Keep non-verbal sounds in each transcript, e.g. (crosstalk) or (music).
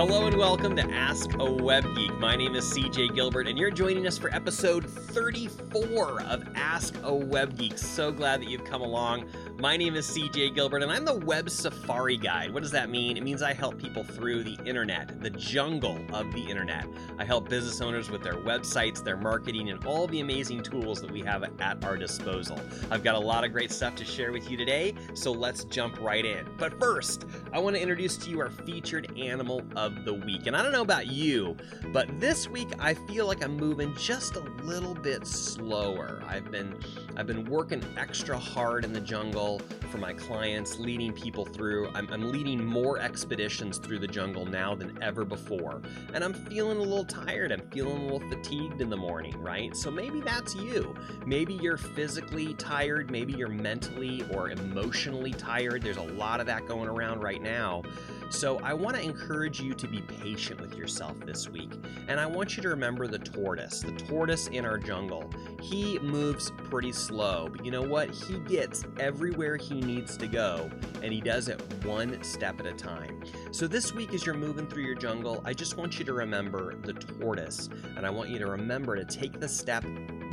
Hello and welcome to Ask a Web Geek. My name is CJ Gilbert, and you're joining us for episode 34 of Ask a Web Geek. So glad that you've come along. My name is CJ Gilbert, and I'm the Web Safari Guide. What does that mean? It means I help people through the internet, the jungle of the internet. I help business owners with their websites, their marketing, and all the amazing tools that we have at our disposal. I've got a lot of great stuff to share with you today, so let's jump right in. But first, I want to introduce to you our featured animal of the week. And I don't know about you, but this week I feel like I'm moving just a little bit slower. I've been I've been working extra hard in the jungle for my clients, leading people through. I'm, I'm leading more expeditions through the jungle now than ever before. And I'm feeling a little tired. I'm feeling a little fatigued in the morning, right? So maybe that's you. Maybe you're physically tired, maybe you're mentally or emotionally tired. There's a lot of that going around right now. So I want to encourage you to be patient with yourself this week. And I want you to remember the tortoise, the tortoise in our jungle. He moves pretty slow, but you know what? He gets everywhere he needs to go, and he does it one step at a time. So this week, as you're moving through your jungle, I just want you to remember the tortoise, and I want you to remember to take the step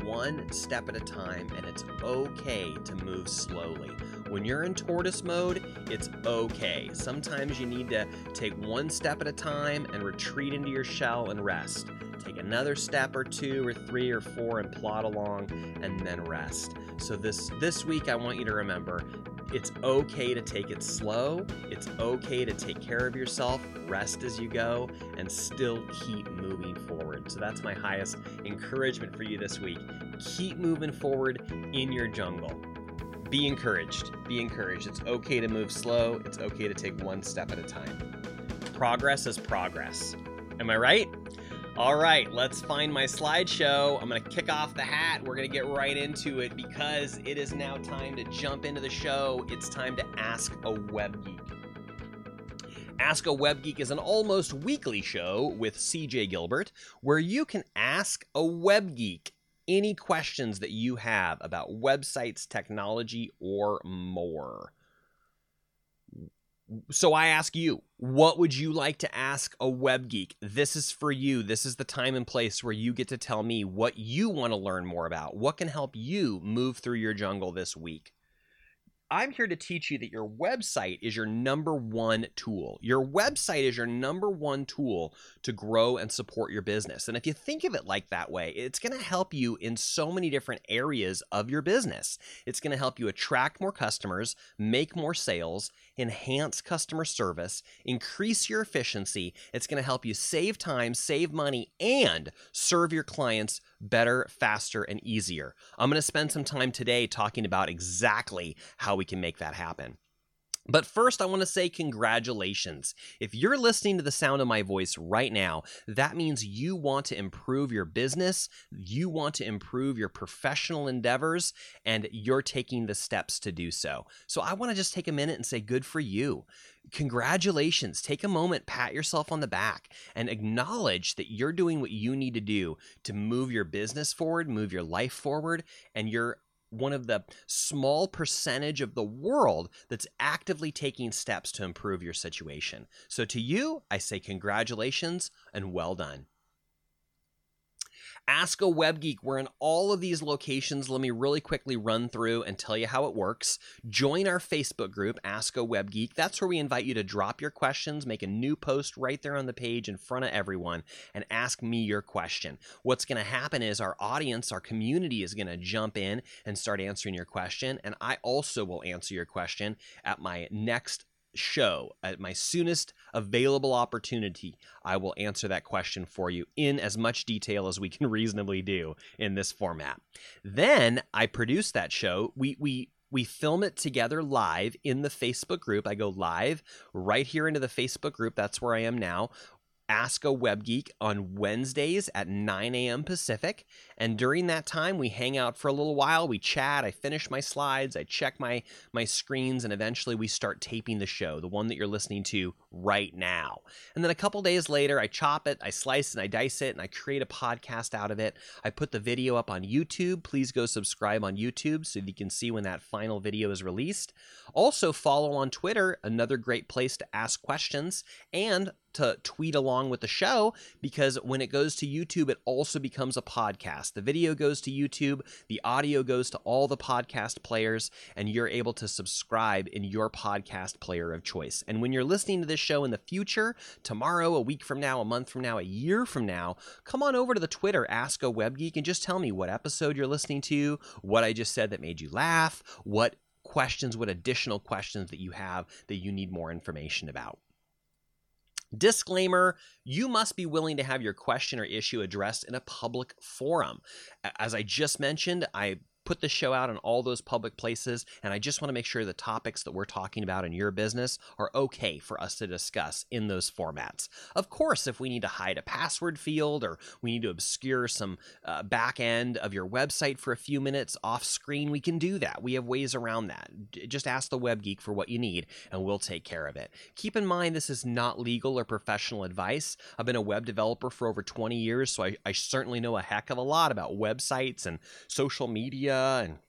one step at a time, and it's okay to move slowly. When you're in tortoise mode, it's okay. Sometimes you need to take one step at a time and retreat into your shell and rest. Take another step or two or three or four and plod along and then rest. So this this week I want you to remember it's okay to take it slow. It's okay to take care of yourself, rest as you go, and still keep moving forward. So that's my highest encouragement for you this week. Keep moving forward in your jungle be encouraged. Be encouraged. It's okay to move slow. It's okay to take one step at a time. Progress is progress. Am I right? All right, let's find my slideshow. I'm going to kick off the hat. We're going to get right into it because it is now time to jump into the show. It's time to ask a web geek. Ask a Web Geek is an almost weekly show with CJ Gilbert where you can ask a web geek any questions that you have about websites, technology, or more. So I ask you, what would you like to ask a web geek? This is for you. This is the time and place where you get to tell me what you want to learn more about. What can help you move through your jungle this week? I'm here to teach you that your website is your number one tool. Your website is your number one tool to grow and support your business. And if you think of it like that way, it's going to help you in so many different areas of your business. It's going to help you attract more customers, make more sales, enhance customer service, increase your efficiency. It's going to help you save time, save money, and serve your clients better, faster, and easier. I'm going to spend some time today talking about exactly how we can make that happen. But first, I want to say congratulations. If you're listening to the sound of my voice right now, that means you want to improve your business, you want to improve your professional endeavors, and you're taking the steps to do so. So I want to just take a minute and say, good for you. Congratulations. Take a moment, pat yourself on the back, and acknowledge that you're doing what you need to do to move your business forward, move your life forward, and you're one of the small percentage of the world that's actively taking steps to improve your situation. So to you, I say congratulations and well done. Ask a Web Geek. We're in all of these locations. Let me really quickly run through and tell you how it works. Join our Facebook group, Ask a Web Geek. That's where we invite you to drop your questions, make a new post right there on the page in front of everyone, and ask me your question. What's going to happen is our audience, our community is going to jump in and start answering your question. And I also will answer your question at my next show at my soonest available opportunity i will answer that question for you in as much detail as we can (laughs) reasonably do in this format then i produce that show we we we film it together live in the Facebook group. I go live right here into the Facebook group. That's where I am now. Ask a Web Geek on Wednesdays at 9 a.m. Pacific. And during that time, we hang out for a little while. We chat. I finish my slides. I check my, my screens. And eventually, we start taping the show, the one that you're listening to right now. And then a couple days later, I chop it, I slice and I dice it, and I create a podcast out of it. I put the video up on YouTube. Please go subscribe on YouTube so you can see when that final video is released. Also, follow on Twitter, another great place to ask questions. And to tweet along with the show because when it goes to YouTube, it also becomes a podcast. The video goes to YouTube, the audio goes to all the podcast players, and you're able to subscribe in your podcast player of choice. And when you're listening to this show in the future, tomorrow, a week from now, a month from now, a year from now, come on over to the Twitter, Ask a Web Geek, and just tell me what episode you're listening to, what I just said that made you laugh, what questions, what additional questions that you have that you need more information about. Disclaimer you must be willing to have your question or issue addressed in a public forum. As I just mentioned, I put the show out in all those public places, and I just want to make sure the topics that we're talking about in your business are okay for us to discuss in those formats. Of course, if we need to hide a password field or we need to obscure some uh, back end of your website for a few minutes off screen, we can do that. We have ways around that. Just ask the web geek for what you need, and we'll take care of it. Keep in mind, this is not legal or professional advice. I've been a web developer for over 20 years, so I, I certainly know a heck of a lot about websites and social media and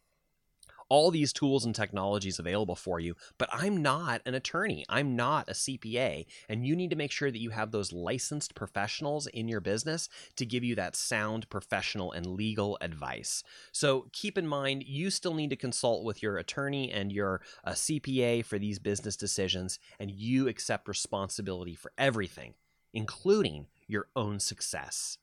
all these tools and technologies available for you, but I'm not an attorney. I'm not a CPA. And you need to make sure that you have those licensed professionals in your business to give you that sound, professional, and legal advice. So keep in mind, you still need to consult with your attorney and your uh, CPA for these business decisions, and you accept responsibility for everything, including your own success.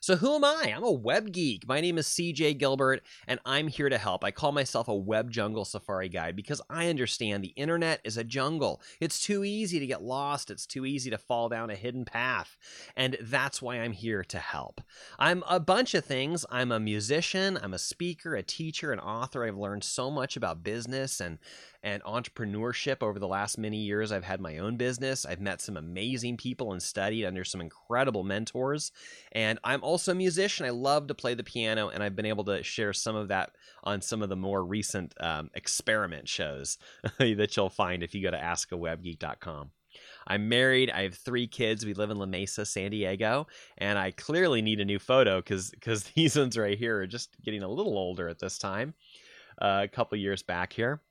So, who am I? I'm a web geek. My name is CJ Gilbert, and I'm here to help. I call myself a web jungle safari guide because I understand the internet is a jungle. It's too easy to get lost, it's too easy to fall down a hidden path. And that's why I'm here to help. I'm a bunch of things. I'm a musician, I'm a speaker, a teacher, an author. I've learned so much about business and and entrepreneurship over the last many years. I've had my own business. I've met some amazing people and studied under some incredible mentors. And I'm also a musician. I love to play the piano, and I've been able to share some of that on some of the more recent um, experiment shows (laughs) that you'll find if you go to askawebgeek.com. I'm married. I have three kids. We live in La Mesa, San Diego, and I clearly need a new photo because because (laughs) these ones right here are just getting a little older at this time. Uh, a couple years back here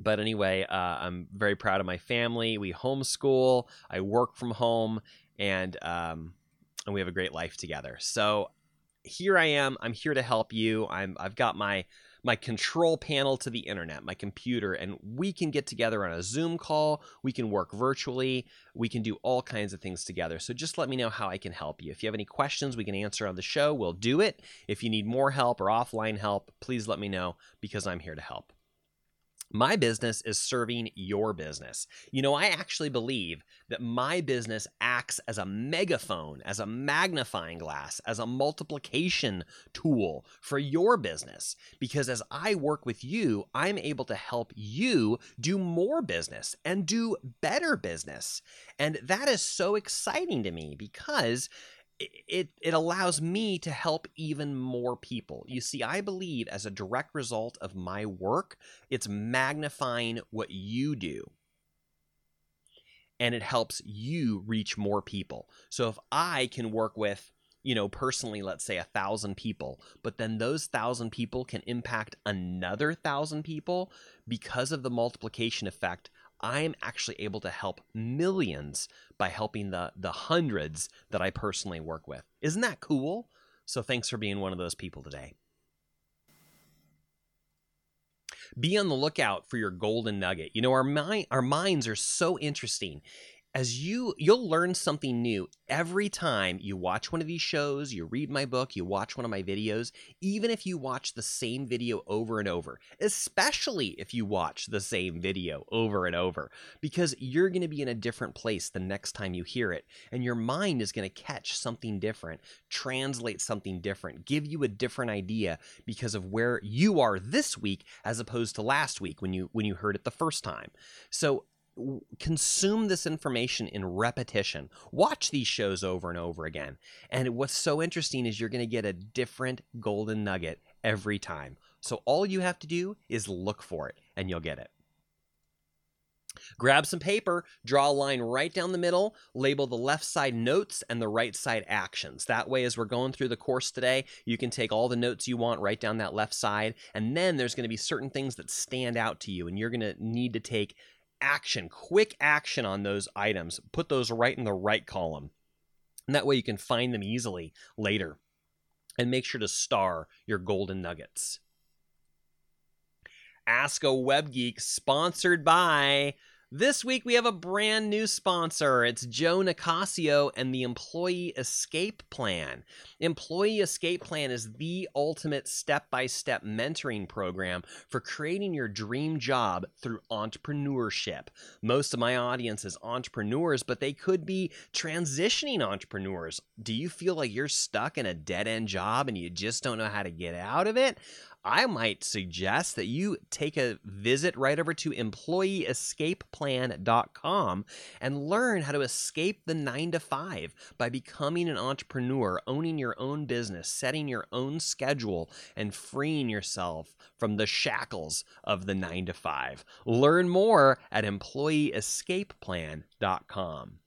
but anyway, uh, I'm very proud of my family. We homeschool. I work from home, and um, and we have a great life together. So here I am. I'm here to help you. I'm I've got my my control panel to the internet, my computer, and we can get together on a Zoom call. We can work virtually. We can do all kinds of things together. So just let me know how I can help you. If you have any questions we can answer on the show, we'll do it. If you need more help or offline help, please let me know because I'm here to help. My business is serving your business. You know, I actually believe that my business acts as a megaphone, as a magnifying glass, as a multiplication tool for your business. Because as I work with you, I'm able to help you do more business and do better business. And that is so exciting to me because it it allows me to help even more people. You see, I believe as a direct result of my work, it's magnifying what you do. And it helps you reach more people. So if I can work with, you know, personally, let's say a thousand people, but then those thousand people can impact another thousand people because of the multiplication effect, I'm actually able to help millions by helping the the hundreds that I personally work with. Isn't that cool? So thanks for being one of those people today. Be on the lookout for your golden nugget. You know, our mind our minds are so interesting as you you'll learn something new every time you watch one of these shows you read my book you watch one of my videos even if you watch the same video over and over especially if you watch the same video over and over because you're going to be in a different place the next time you hear it and your mind is going to catch something different translate something different give you a different idea because of where you are this week as opposed to last week when you when you heard it the first time. So consume this information in repetition. Watch these shows over and over again. And what's so interesting is you're going to get a different golden nugget every time. So all you have to do is look for it and you'll get it. Grab some paper, draw a line right down the middle, label the left side notes and the right side actions. That way, as we're going through the course today, you can take all the notes you want right down that left side. And then there's going to be certain things that stand out to you, and you're going to need to take action, quick action on those items. Put those right in the right column. And that way you can find them easily later. And make sure to star your golden nuggets. Ask a Web Geek, sponsored by this week we have a brand new sponsor. It's Joe Nicasio and the Employee Escape Plan. Employee Escape Plan is the ultimate step by step mentoring program for creating your dream job through entrepreneurship. Most of my audience is entrepreneurs, but they could be transitioning entrepreneurs. Do you feel like you're stuck in a dead end job and you just don't know how to get out of it? I might suggest that you take a visit right over to employeeescapeplan.com and learn how to escape the nine to five by becoming an entrepreneur, owning your own business, setting your own schedule, and freeing yourself from the shackles of the nine to five. Learn more at employeeescapeplan.com.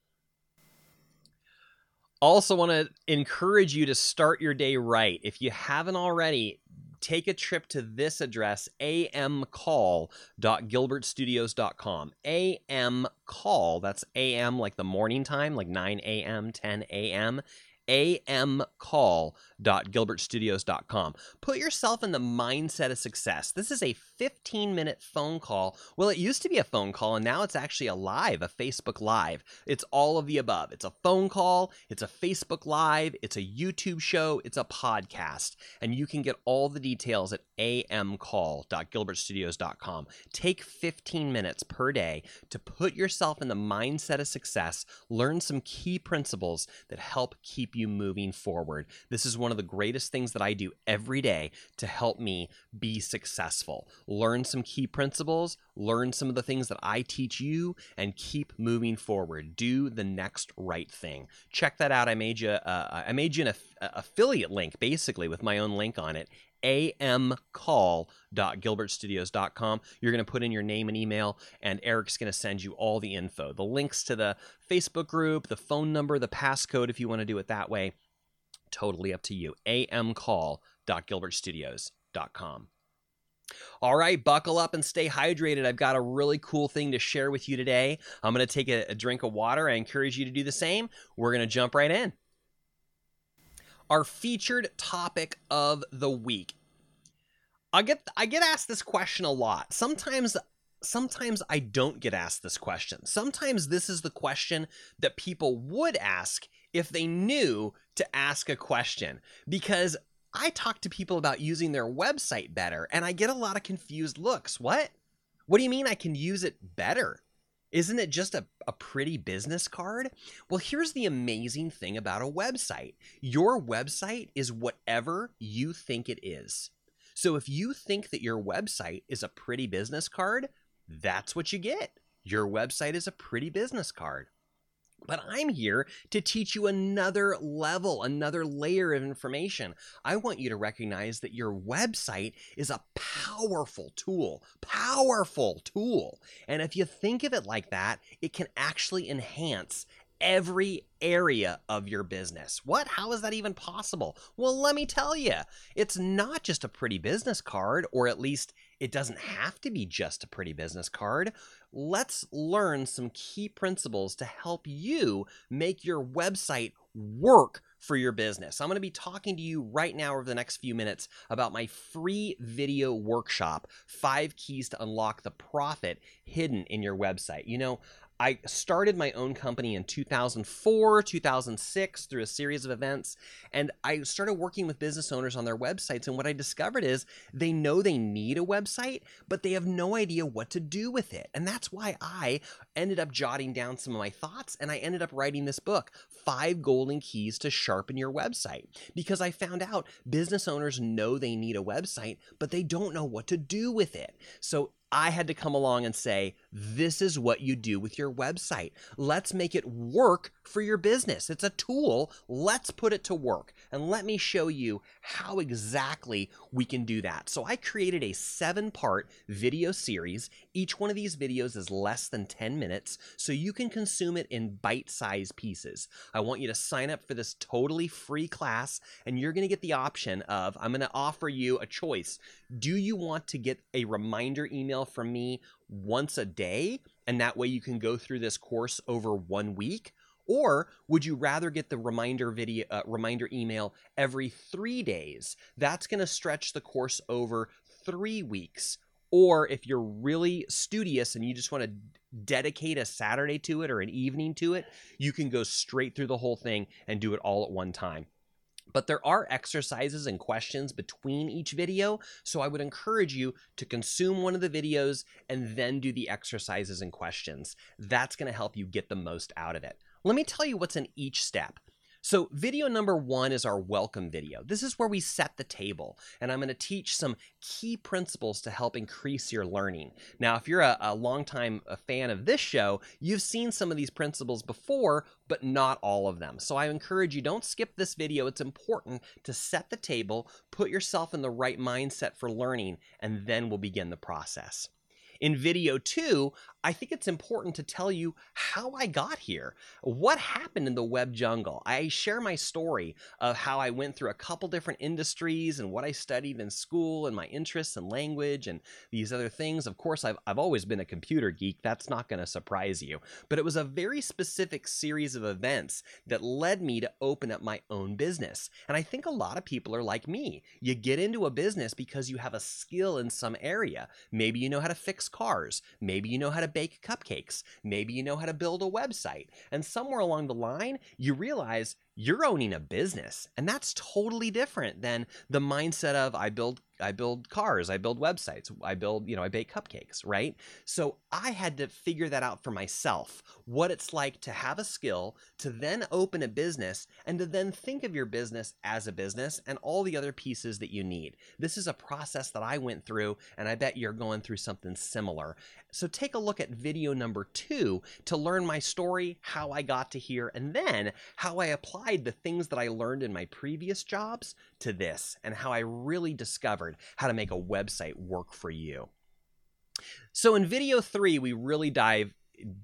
Also, want to encourage you to start your day right. If you haven't already, take a trip to this address, amcall.gilbertstudios.com. AM call, that's AM like the morning time, like 9 a.m., 10 a.m amcall.gilbertstudios.com. Put yourself in the mindset of success. This is a 15 minute phone call. Well, it used to be a phone call, and now it's actually a live, a Facebook Live. It's all of the above. It's a phone call, it's a Facebook Live, it's a YouTube show, it's a podcast. And you can get all the details at amcall.gilbertstudios.com. Take 15 minutes per day to put yourself in the mindset of success, learn some key principles that help keep you moving forward. This is one of the greatest things that I do every day to help me be successful. Learn some key principles, learn some of the things that I teach you, and keep moving forward. Do the next right thing. Check that out. I made you. Uh, I made you an aff- affiliate link, basically, with my own link on it amcall.gilbertstudios.com. You're going to put in your name and email, and Eric's going to send you all the info the links to the Facebook group, the phone number, the passcode if you want to do it that way. Totally up to you. amcall.gilbertstudios.com. All right, buckle up and stay hydrated. I've got a really cool thing to share with you today. I'm going to take a, a drink of water. I encourage you to do the same. We're going to jump right in our featured topic of the week. I get I get asked this question a lot. Sometimes sometimes I don't get asked this question. Sometimes this is the question that people would ask if they knew to ask a question because I talk to people about using their website better and I get a lot of confused looks. What? What do you mean I can use it better? Isn't it just a, a pretty business card? Well, here's the amazing thing about a website your website is whatever you think it is. So if you think that your website is a pretty business card, that's what you get. Your website is a pretty business card. But I'm here to teach you another level, another layer of information. I want you to recognize that your website is a powerful tool, powerful tool. And if you think of it like that, it can actually enhance every area of your business. What? How is that even possible? Well, let me tell you, it's not just a pretty business card, or at least it doesn't have to be just a pretty business card. Let's learn some key principles to help you make your website work for your business. I'm going to be talking to you right now over the next few minutes about my free video workshop, Five Keys to Unlock the Profit Hidden in Your Website. You know, I started my own company in 2004, 2006 through a series of events, and I started working with business owners on their websites. And what I discovered is they know they need a website, but they have no idea what to do with it. And that's why I ended up jotting down some of my thoughts and I ended up writing this book, Five Golden Keys to Sharpen Your Website, because I found out business owners know they need a website, but they don't know what to do with it. So I had to come along and say, this is what you do with your website. Let's make it work for your business. It's a tool. Let's put it to work. And let me show you how exactly we can do that. So I created a seven part video series. Each one of these videos is less than 10 minutes, so you can consume it in bite sized pieces. I want you to sign up for this totally free class, and you're going to get the option of I'm going to offer you a choice. Do you want to get a reminder email from me once a day? And that way you can go through this course over one week? Or would you rather get the reminder video uh, reminder email every 3 days? That's going to stretch the course over 3 weeks. Or if you're really studious and you just want to dedicate a Saturday to it or an evening to it, you can go straight through the whole thing and do it all at one time. But there are exercises and questions between each video, so I would encourage you to consume one of the videos and then do the exercises and questions. That's going to help you get the most out of it. Let me tell you what's in each step. So video number one is our welcome video. This is where we set the table, and I'm going to teach some key principles to help increase your learning. Now, if you're a, a longtime a fan of this show, you've seen some of these principles before, but not all of them. So I encourage you, don't skip this video. It's important to set the table, put yourself in the right mindset for learning, and then we'll begin the process. In video two, I think it's important to tell you how I got here. What happened in the web jungle? I share my story of how I went through a couple different industries and what I studied in school and my interests in language and these other things. Of course, I've, I've always been a computer geek. That's not going to surprise you. But it was a very specific series of events that led me to open up my own business. And I think a lot of people are like me. You get into a business because you have a skill in some area. Maybe you know how to fix cars. Maybe you know how to bake cupcakes. Maybe you know how to build a website. And somewhere along the line, you realize you're owning a business. And that's totally different than the mindset of I build I build cars, I build websites, I build, you know, I bake cupcakes, right? So I had to figure that out for myself, what it's like to have a skill, to then open a business, and to then think of your business as a business and all the other pieces that you need. This is a process that I went through, and I bet you're going through something similar. So take a look at video number two to learn my story, how I got to here, and then how I applied the things that I learned in my previous jobs to this, and how I really discovered how to make a website work for you. So in video three, we really dive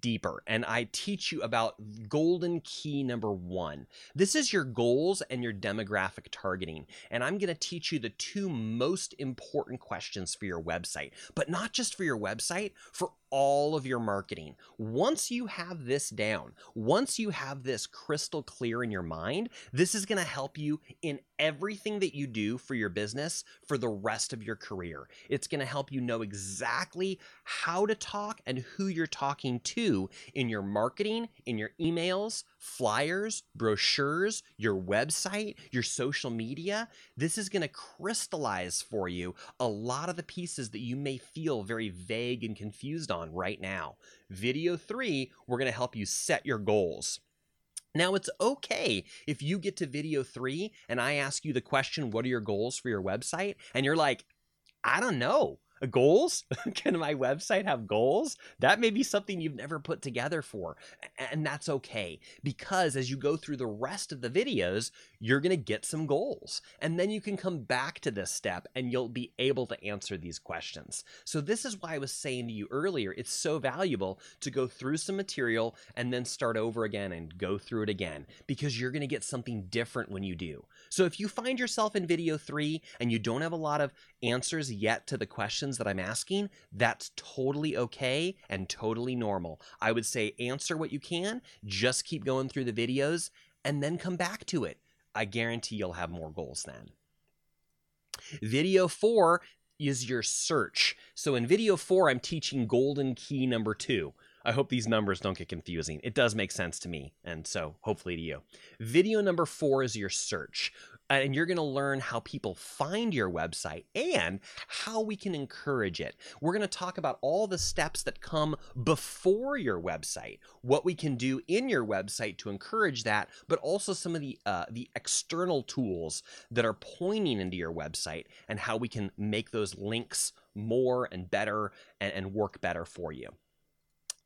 deeper and I teach you about golden key number one. This is your goals and your demographic targeting. And I'm going to teach you the two most important questions for your website, but not just for your website, for all of your marketing. Once you have this down, once you have this crystal clear in your mind, this is going to help you in everything that you do for your business for the rest of your career. It's going to help you know exactly how to talk and who you're talking to in your marketing, in your emails, flyers, brochures, your website, your social media. This is going to crystallize for you a lot of the pieces that you may feel very vague and confused on right now. Video three, we're going to help you set your goals. Now, it's okay if you get to video three and I ask you the question, What are your goals for your website? And you're like, I don't know goals (laughs) can my website have goals that may be something you've never put together for and that's okay because as you go through the rest of the videos you're going to get some goals and then you can come back to this step and you'll be able to answer these questions so this is why i was saying to you earlier it's so valuable to go through some material and then start over again and go through it again because you're going to get something different when you do so if you find yourself in video 3 and you don't have a lot of answers yet to the questions that I'm asking, that's totally okay and totally normal. I would say answer what you can, just keep going through the videos, and then come back to it. I guarantee you'll have more goals then. Video four is your search. So in video four, I'm teaching golden key number two. I hope these numbers don't get confusing. It does make sense to me, and so hopefully to you. Video number four is your search and you're going to learn how people find your website and how we can encourage it. We're going to talk about all the steps that come before your website, what we can do in your website to encourage that, but also some of the uh, the external tools that are pointing into your website and how we can make those links more and better and, and work better for you.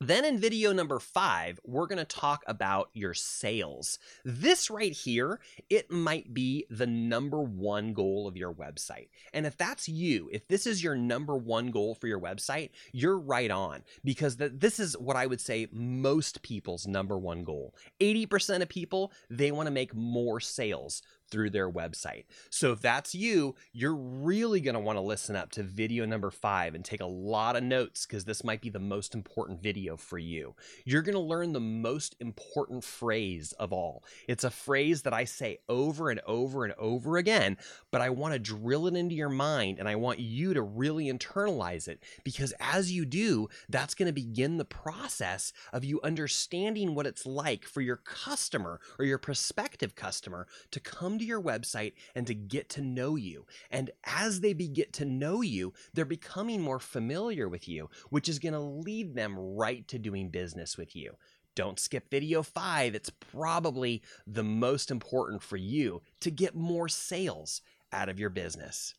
Then in video number five, we're going to talk about your sales. This right here, it might be the number one goal of your website. And if that's you, if this is your number one goal for your website, you're right on because this is what I would say most people's number one goal. 80% of people, they want to make more sales through their website. So if that's you, you're really going to want to listen up to video number five and take a lot of notes because this might be the most important video for you. You're going to learn the most important phrase of all. It's a phrase that I say over and over and over again, but I want to drill it into your mind and I want you to really internalize it because as you do, that's going to begin the process of you understanding what it's like for your customer or your prospective customer to come to to your website and to get to know you. And as they get to know you, they're becoming more familiar with you, which is going to lead them right to doing business with you. Don't skip video five. It's probably the most important for you to get more sales out of your business.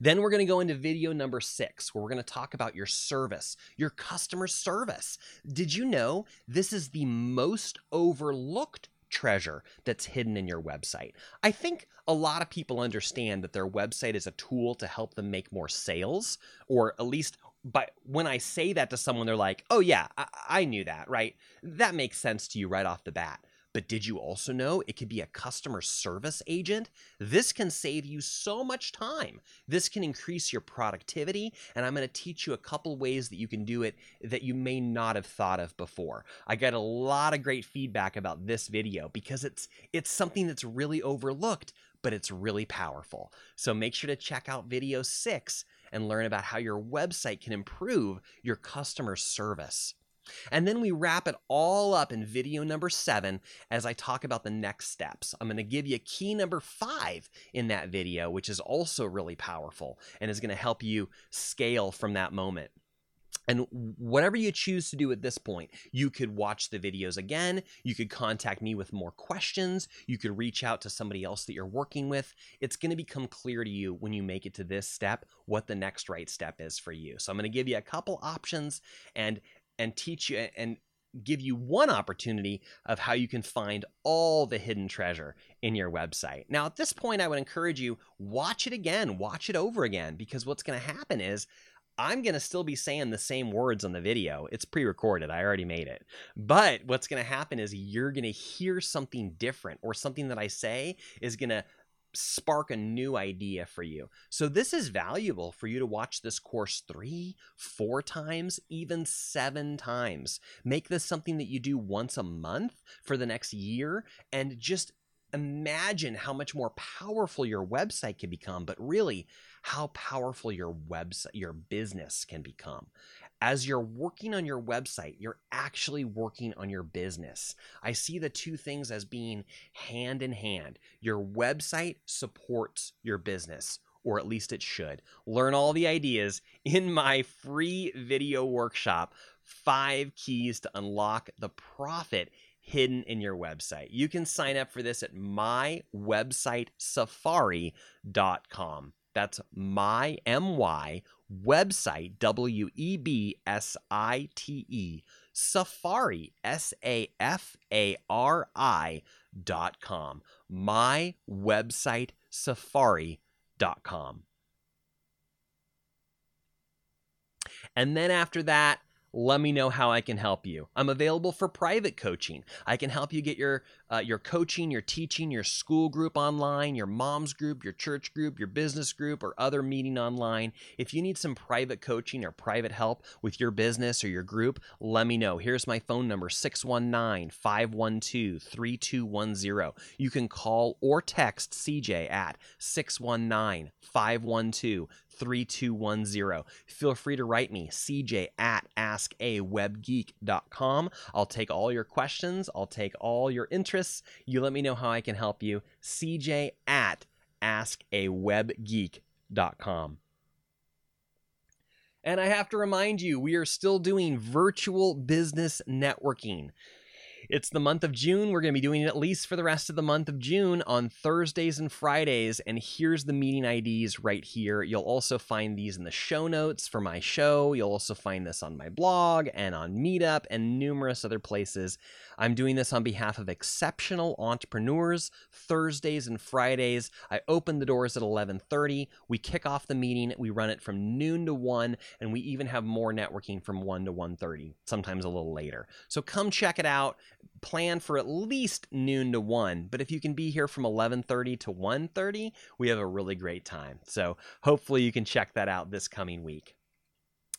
Then we're going to go into video number six, where we're going to talk about your service, your customer service. Did you know this is the most overlooked treasure that's hidden in your website. I think a lot of people understand that their website is a tool to help them make more sales, or at least but when I say that to someone, they're like, oh, yeah, I, I knew that, right? That makes sense to you right off the bat. But did you also know it could be a customer service agent? This can save you so much time. This can increase your productivity, and I'm going to teach you a couple ways that you can do it that you may not have thought of before. I got a lot of great feedback about this video because it's it's something that's really overlooked, but it's really powerful. So make sure to check out video 6 and learn about how your website can improve your customer service. And then we wrap it all up in video number seven as I talk about the next steps. I'm going to give you key number five in that video, which is also really powerful and is going to help you scale from that moment. And whatever you choose to do at this point, you could watch the videos again. You could contact me with more questions. You could reach out to somebody else that you're working with. It's going to become clear to you when you make it to this step what the next right step is for you. So I'm going to give you a couple options and and teach you and give you one opportunity of how you can find all the hidden treasure in your website. Now, at this point, I would encourage you watch it again, watch it over again, because what's going to happen is I'm going to still be saying the same words on the video. It's pre recorded, I already made it. But what's going to happen is you're going to hear something different, or something that I say is going to spark a new idea for you. So this is valuable for you to watch this course three, four times, even seven times. Make this something that you do once a month for the next year and just imagine how much more powerful your website can become, but really how powerful your website, your business can become as you're working on your website, you're actually working on your business. I see the two things as being hand in hand. Your website supports your business, or at least it should. Learn all the ideas in my free video workshop Five Keys to Unlock the Profit hidden in your website. You can sign up for this at mywebsitesafari.com. That's my my website W E B S I T E Safari S A F A R I dot com. My website Safari dot com. And then after that, let me know how I can help you. I'm available for private coaching. I can help you get your uh, your coaching, your teaching, your school group online, your mom's group, your church group, your business group, or other meeting online. If you need some private coaching or private help with your business or your group, let me know. Here's my phone number 619 512 3210. You can call or text CJ at 619 512 3210. Feel free to write me, cj at askawebgeek.com. I'll take all your questions, I'll take all your interests. You let me know how I can help you, cj at askawebgeek.com. And I have to remind you, we are still doing virtual business networking. It's the month of June. We're going to be doing it at least for the rest of the month of June on Thursdays and Fridays. And here's the meeting IDs right here. You'll also find these in the show notes for my show. You'll also find this on my blog and on Meetup and numerous other places. I'm doing this on behalf of exceptional entrepreneurs. Thursdays and Fridays. I open the doors at 11:30. We kick off the meeting. We run it from noon to 1 and we even have more networking from 1 to 1:30, sometimes a little later. So come check it out. Plan for at least noon to 1, but if you can be here from 11:30 to 1:30, we have a really great time. So hopefully you can check that out this coming week.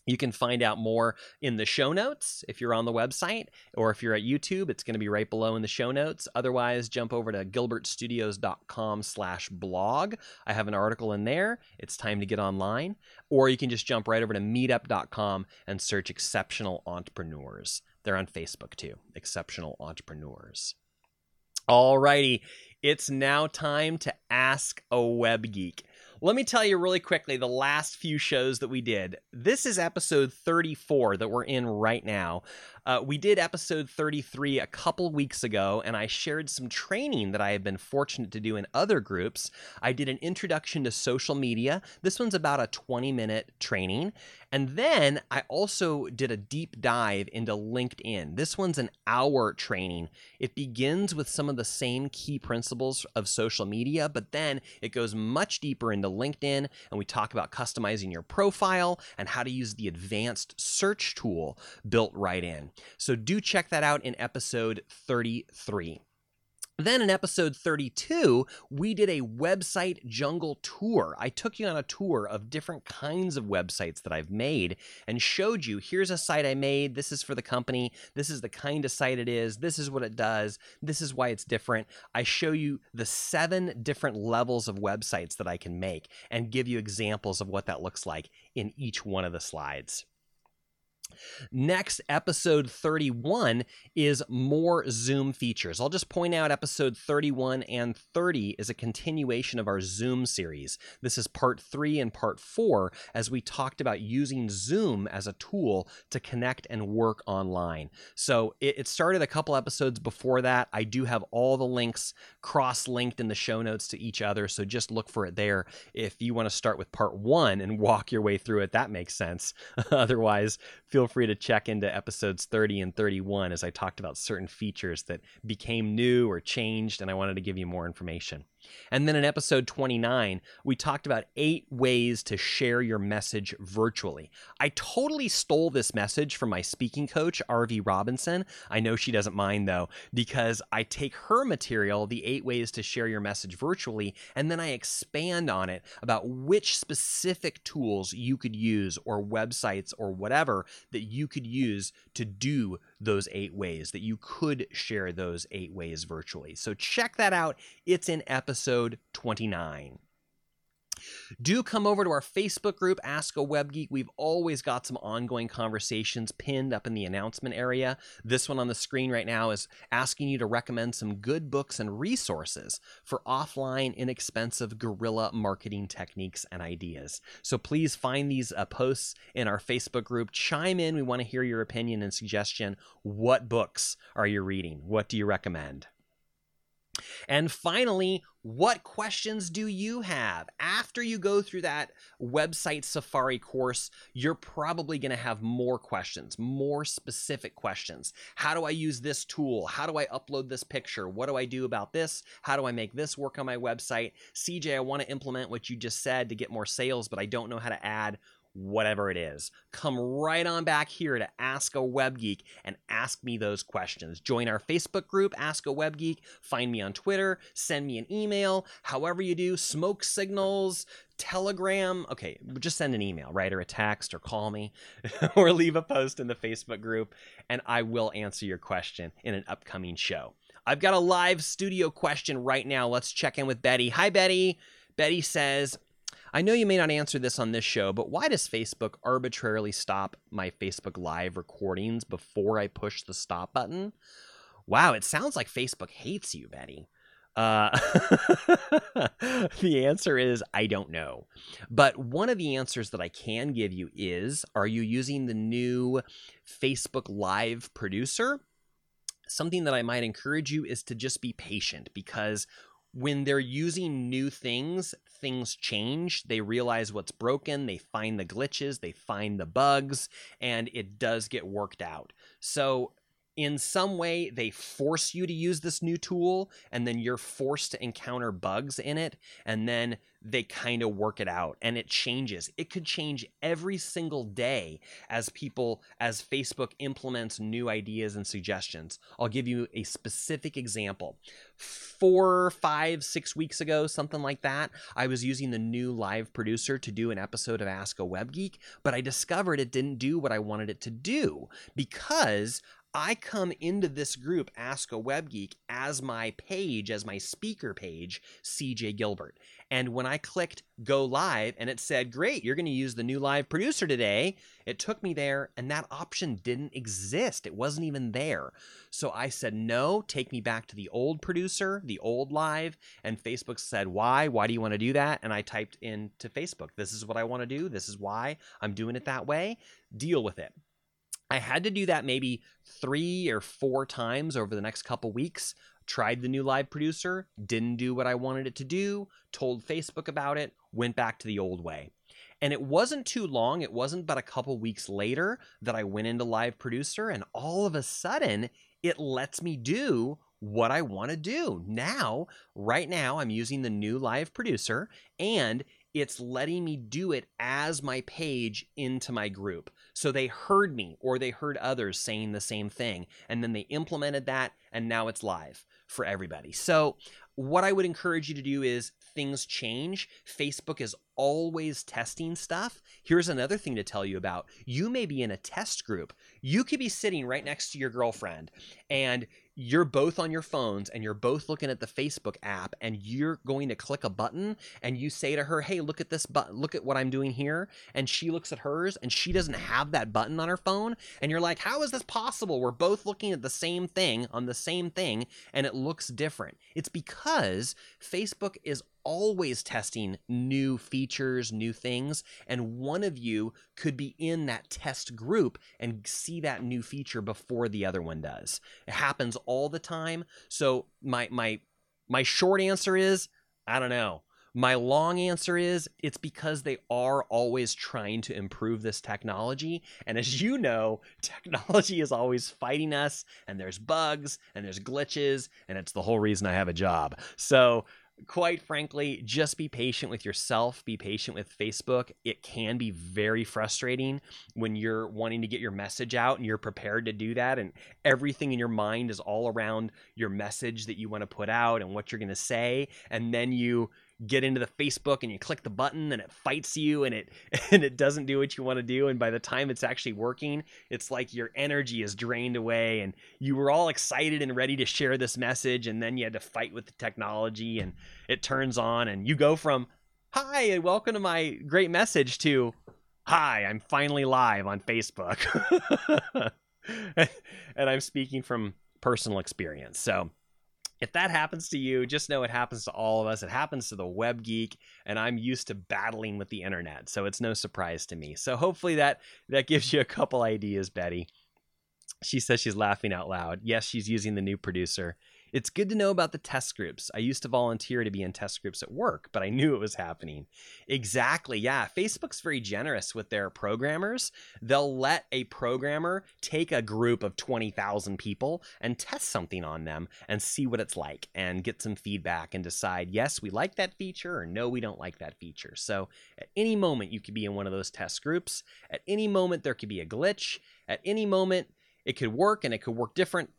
You can find out more in the show notes if you're on the website, or if you're at YouTube, it's going to be right below in the show notes. Otherwise, jump over to gilbertstudios.com slash blog. I have an article in there. It's time to get online. Or you can just jump right over to meetup.com and search Exceptional Entrepreneurs. They're on Facebook too, Exceptional Entrepreneurs. Alrighty, it's now time to ask a web geek. Let me tell you really quickly the last few shows that we did. This is episode 34 that we're in right now. Uh, we did episode 33 a couple weeks ago, and I shared some training that I have been fortunate to do in other groups. I did an introduction to social media. This one's about a 20 minute training. And then I also did a deep dive into LinkedIn. This one's an hour training. It begins with some of the same key principles of social media, but then it goes much deeper into LinkedIn, and we talk about customizing your profile and how to use the advanced search tool built right in. So do check that out in episode 33. Then in episode 32, we did a website jungle tour. I took you on a tour of different kinds of websites that I've made and showed you here's a site I made. This is for the company. This is the kind of site it is. This is what it does. This is why it's different. I show you the seven different levels of websites that I can make and give you examples of what that looks like in each one of the slides. Next, episode 31 is more Zoom features. I'll just point out episode 31 and 30 is a continuation of our Zoom series. This is part three and part four as we talked about using Zoom as a tool to connect and work online. So it, it started a couple episodes before that. I do have all the links cross linked in the show notes to each other. So just look for it there. If you want to start with part one and walk your way through it, that makes sense. (laughs) Otherwise, feel free to check into episodes 30 and 31 as I talked about certain features that became new or changed, and I wanted to give you more information. And then in episode 29, we talked about eight ways to share your message virtually. I totally stole this message from my speaking coach, Arvee Robinson. I know she doesn't mind though, because I take her material, the eight ways to share your message virtually, and then I expand on it about which specific tools you could use or websites or whatever that you could use to do those eight ways, that you could share those eight ways virtually. So check that out. It's in episode 29. Do come over to our Facebook group, Ask a Web Geek. We've always got some ongoing conversations pinned up in the announcement area. This one on the screen right now is asking you to recommend some good books and resources for offline, inexpensive guerrilla marketing techniques and ideas. So please find these uh, posts in our Facebook group. Chime in. We want to hear your opinion and suggestion. What books are you reading? What do you recommend? And finally, what questions do you have? After you go through that website safari course, you're probably going to have more questions, more specific questions. How do I use this tool? How do I upload this picture? What do I do about this? How do I make this work on my website? CJ, I want to implement what you just said to get more sales, but I don't know how to add whatever it is. Come right on back here to Ask a Web Geek and ask me those questions. Join our Facebook group, Ask a Web Geek. Find me on Twitter, send me an email, however you do, smoke signals, Telegram. Okay, just send an email, right? Or a text or call me (laughs) or leave a post in the Facebook group and I will answer your question in an upcoming show. I've got a live studio question right now. Let's check in with Betty. Hi, Betty. Betty says, I know you may not answer this on this show, but why does Facebook arbitrarily stop my Facebook Live recordings before I push the stop button? Wow, it sounds like Facebook hates you, Betty. Uh, (laughs) the answer is I don't know. But one of the answers that I can give you is Are you using the new Facebook Live producer? something that I might encourage you is to just be patient because when they're using new things, things change. They realize what's broken, they find the glitches, they find the bugs, and it does get worked out. So, in some way, they force you to use this new tool, and then you're forced to encounter bugs in it, and then they kind of work it out and it changes. It could change every single day as people, as Facebook implements new ideas and suggestions. I'll give you a specific example. Four, five, six weeks ago, something like that, I was using the new live producer to do an episode of Ask a Web Geek, but I discovered it didn't do what I wanted it to do because I come into this group, Ask a Web Geek, as my page, as my speaker page, CJ Gilbert. And when I clicked go live and it said, great, you're going to use the new live producer today, it took me there and that option didn't exist. It wasn't even there. So I said, no, take me back to the old producer, the old live. And Facebook said, why? Why do you want to do that? And I typed into Facebook, this is what I want to do. This is why I'm doing it that way. Deal with it. I had to do that maybe three or four times over the next couple weeks. Tried the new live producer, didn't do what I wanted it to do, told Facebook about it, went back to the old way. And it wasn't too long, it wasn't but a couple weeks later that I went into live producer, and all of a sudden, it lets me do what I want to do. Now, right now, I'm using the new live producer, and it's letting me do it as my page into my group. So they heard me or they heard others saying the same thing. And then they implemented that and now it's live for everybody. So what I would encourage you to do is things change. Facebook is always testing stuff. Here's another thing to tell you about. You may be in a test group. You could be sitting right next to your girlfriend and you're both on your phones and you're both looking at the Facebook app and you're going to click a button and you say to her, "Hey, look at this button. Look at what I'm doing here." And she looks at hers and she doesn't have that button on her phone and you're like, "How is this possible? We're both looking at the same thing on the same thing and it looks different." It's because Facebook is always testing new features, new things, and one of you could be in that test group and see that new feature before the other one does. It happens all the time. So my my my short answer is I don't know. My long answer is it's because they are always trying to improve this technology. And as you know, (laughs) technology is always fighting us, and there's bugs and there's glitches, and it's the whole reason I have a job. So quite frankly, just be patient with yourself, be patient with Facebook. It can be very frustrating when you're wanting to get your message out and you're prepared to do that, and everything in your mind is all around your message that you want to put out and what you're going to say. And then you get into the Facebook and you click the button and it fights you and it (laughs) and it doesn't do what you want to do. And by the time it's actually working it's like your energy is drained away and you were all excited and ready to share this message and then you had to fight with the technology and it turns on and you go from hi and welcome to my great message to hi I'm finally live on Facebook. (laughs) And I'm speaking from personal experience. So if that happens to you, just know it happens to all of us. It happens to the web geek, and I'm used to battling with the internet, so it's no surprise to me. So hopefully that that gives you a couple ideas, Betty. She says she's laughing out loud. Yes, she's using the new producer. It's good to know about the test groups. I used to volunteer to be in test groups at work, but I knew it was happening. Exactly. Yeah. Facebook's very generous with their programmers. They'll let a programmer take a group of 20,000 people and test something on them and see what it's like and get some feedback and decide, yes, we like that feature or no, we don't like that feature. So at any moment, you could be in one of those test groups. At any moment, there could be a glitch. At any moment, it could work and it could work different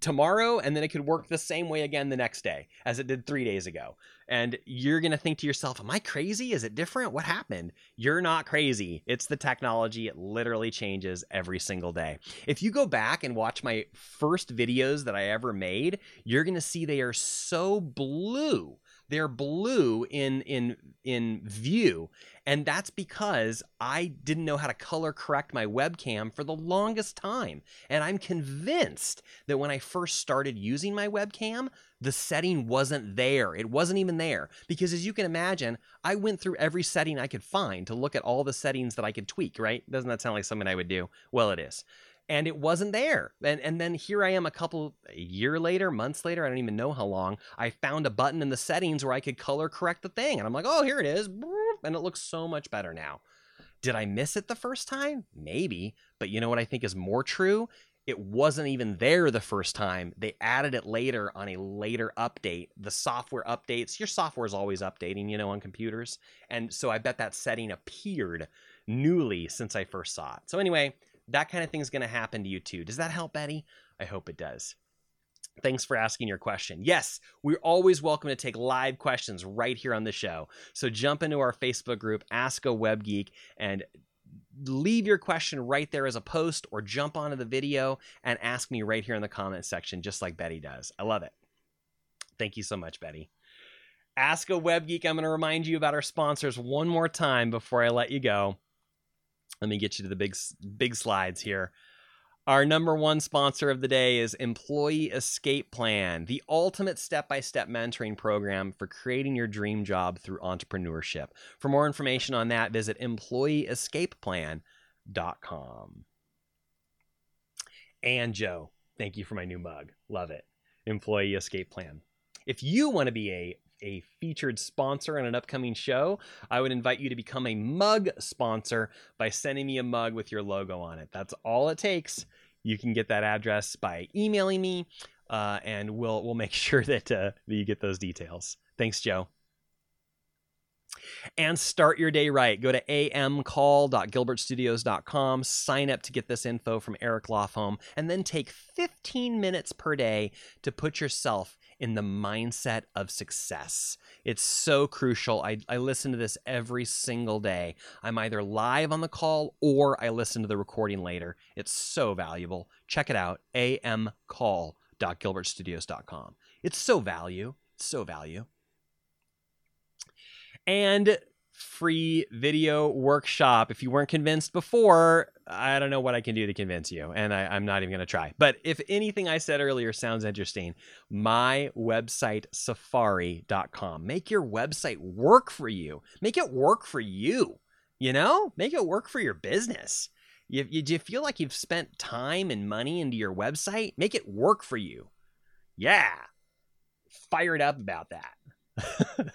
tomorrow and then it could work the same way again the next day as it did three days ago. And you're going to think to yourself, Am I crazy? Is it different? What happened? You're not crazy. It's the technology. It literally changes every single day. If you go back and watch my first videos that I ever made, you're going to see they are so blue they're blue in in in view and that's because I didn't know how to color correct my webcam for the longest time. And I'm convinced that when I first started using my webcam, the setting wasn't there. It wasn't even there. Because as you can imagine, I went through every setting I could find to look at all the settings that I could tweak, right? Doesn't that sound like something I would do? Well, it is. And it wasn't there. And and then here I am a couple a year later, months later, I don't even know how long. I found a button in the settings where I could color correct the thing, and I'm like, oh, here it is, and it looks so much better now. Did I miss it the first time? Maybe, but you know what I think is more true it wasn't even there the first time. They added it later on a later update. The software updates, your software is always updating, you know, on computers. And so I bet that setting appeared newly since I first saw it. So, anyway, that kind of thing is going to happen to you too. Does that help, Betty? I hope it does. Thanks for asking your question. Yes, we're always welcome to take live questions right here on the show. So jump into our Facebook group, Ask a Web Geek, and leave your question right there as a post or jump onto the video and ask me right here in the comment section, just like Betty does. I love it. Thank you so much, Betty. Ask a Web Geek. I'm going to remind you about our sponsors one more time before I let you go. Let me get you to the big, big slides here. Our number one sponsor of the day is Employee Escape Plan, the ultimate step by step mentoring program for creating your dream job through entrepreneurship. For more information on that, visit employeeescapeplan.com. And Joe, thank you for my new mug. Love it. Employee Escape Plan. If you want to be a a featured sponsor on an upcoming show, I would invite you to become a mug sponsor by sending me a mug with your logo on it. That's all it takes. You can get that address by emailing me, uh, and we'll we'll make (laughs) sure that, uh, that you get those details. Thanks, Joe. And start your day right. Go to amcall.gilbertstudios.com, sign up to get this info from Eric Lofholm, and then take 15 minutes per day to put yourself in the mindset of success. It's so crucial. I, I listen to this every single day. I'm either live on the call or I listen to the recording later. It's so valuable. Check it out amcall.gilbertstudios.com. It's so value. It's so value. And free video workshop. If you weren't convinced before, I don't know what I can do to convince you, and I, am not even going to try. But if anything I said earlier sounds interesting, my website, safari.com. Make your website work for you, make it work for you. You know, make it work for your business. You, you, do you feel like you've spent time and money into your website? Make it work for you. Yeah. Fired up about that.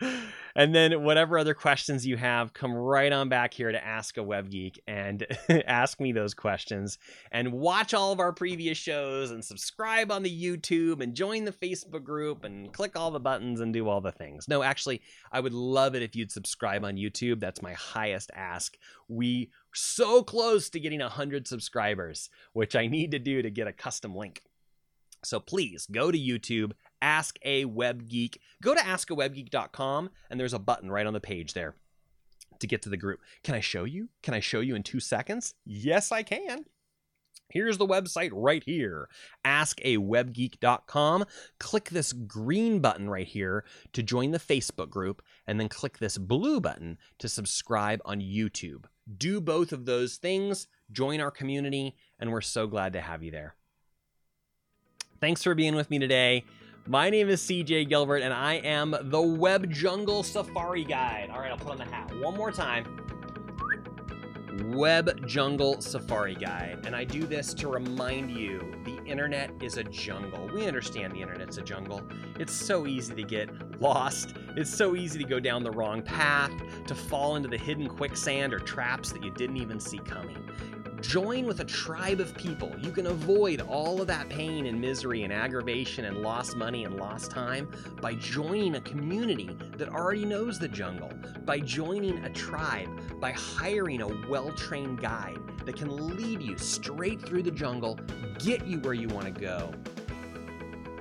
(laughs) and then whatever other questions you have, come right on back here to Ask a Web Geek and (laughs) ask me those questions. And watch all of our previous shows and subscribe on the YouTube and join the Facebook group and click all the buttons and do all the things. No, actually, I would love it if you'd subscribe on YouTube. That's my highest ask. We so close to getting 100 subscribers, which I need to do to get a custom link. So please go to YouTube, Ask a Web Geek. Go to askawebgeek.com and there's a button right on the page there to get to the group. Can I show you? Can I show you in two seconds? Yes, I can. Here's the website right here askawebgeek.com. Click this green button right here to join the Facebook group, and then click this blue button to subscribe on YouTube. Do both of those things, join our community, and we're so glad to have you there. Thanks for being with me today. My name is CJ Gilbert, and I am the Web Jungle Safari Guide. All right, I'll put on the hat one more time. Web Jungle Safari Guide. And I do this to remind you the internet is a jungle. We understand the internet's a jungle. It's so easy to get lost. It's so easy to go down the wrong path, to fall into the hidden quicksand or traps that you didn't even see coming. Join with a tribe of people. You can avoid all of that pain and misery and aggravation and lost money and lost time by joining a community that already knows the jungle, by joining a tribe, by hiring a well trained guide that can lead you straight through the jungle, get you where you want to go.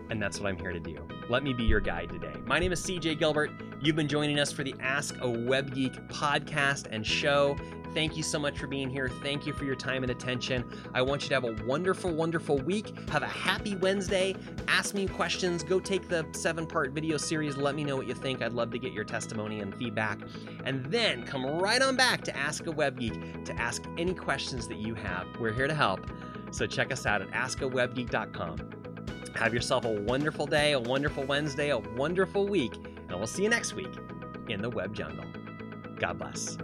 And that's what I'm here to do. Let me be your guide today. My name is CJ Gilbert. You've been joining us for the Ask a Web Geek podcast and show. Thank you so much for being here. Thank you for your time and attention. I want you to have a wonderful, wonderful week. Have a happy Wednesday. Ask me questions. Go take the seven part video series. Let me know what you think. I'd love to get your testimony and feedback. And then come right on back to Ask a Web Geek to ask any questions that you have. We're here to help. So check us out at askawebgeek.com. Have yourself a wonderful day, a wonderful Wednesday, a wonderful week, and we'll see you next week in the Web Jungle. God bless.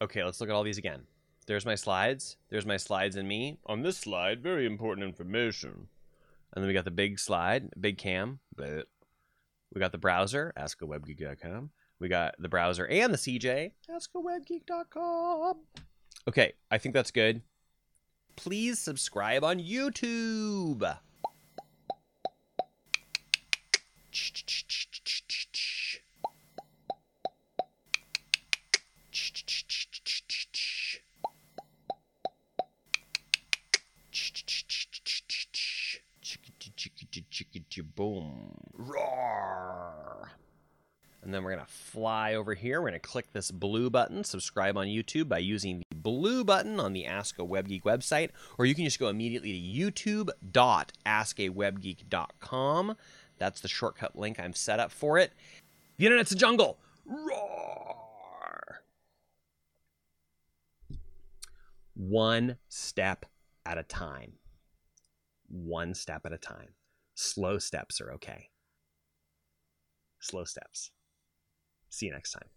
Okay, let's look at all these again. There's my slides. There's my slides and me. On this slide, very important information. And then we got the big slide, big cam. But we got the browser, askawebgeek.com. We got the browser and the CJ, askawebgeek.com. Okay, I think that's good. Please subscribe on YouTube. Boom. Roar. And then we're going to fly over here. We're going to click this blue button, subscribe on YouTube by using the blue button on the Ask a WebGeek website, or you can just go immediately to youtube.askawebgeek.com. That's the shortcut link I've set up for it. The internet's a jungle. Roar. One step at a time. One step at a time. Slow steps are okay. Slow steps. See you next time.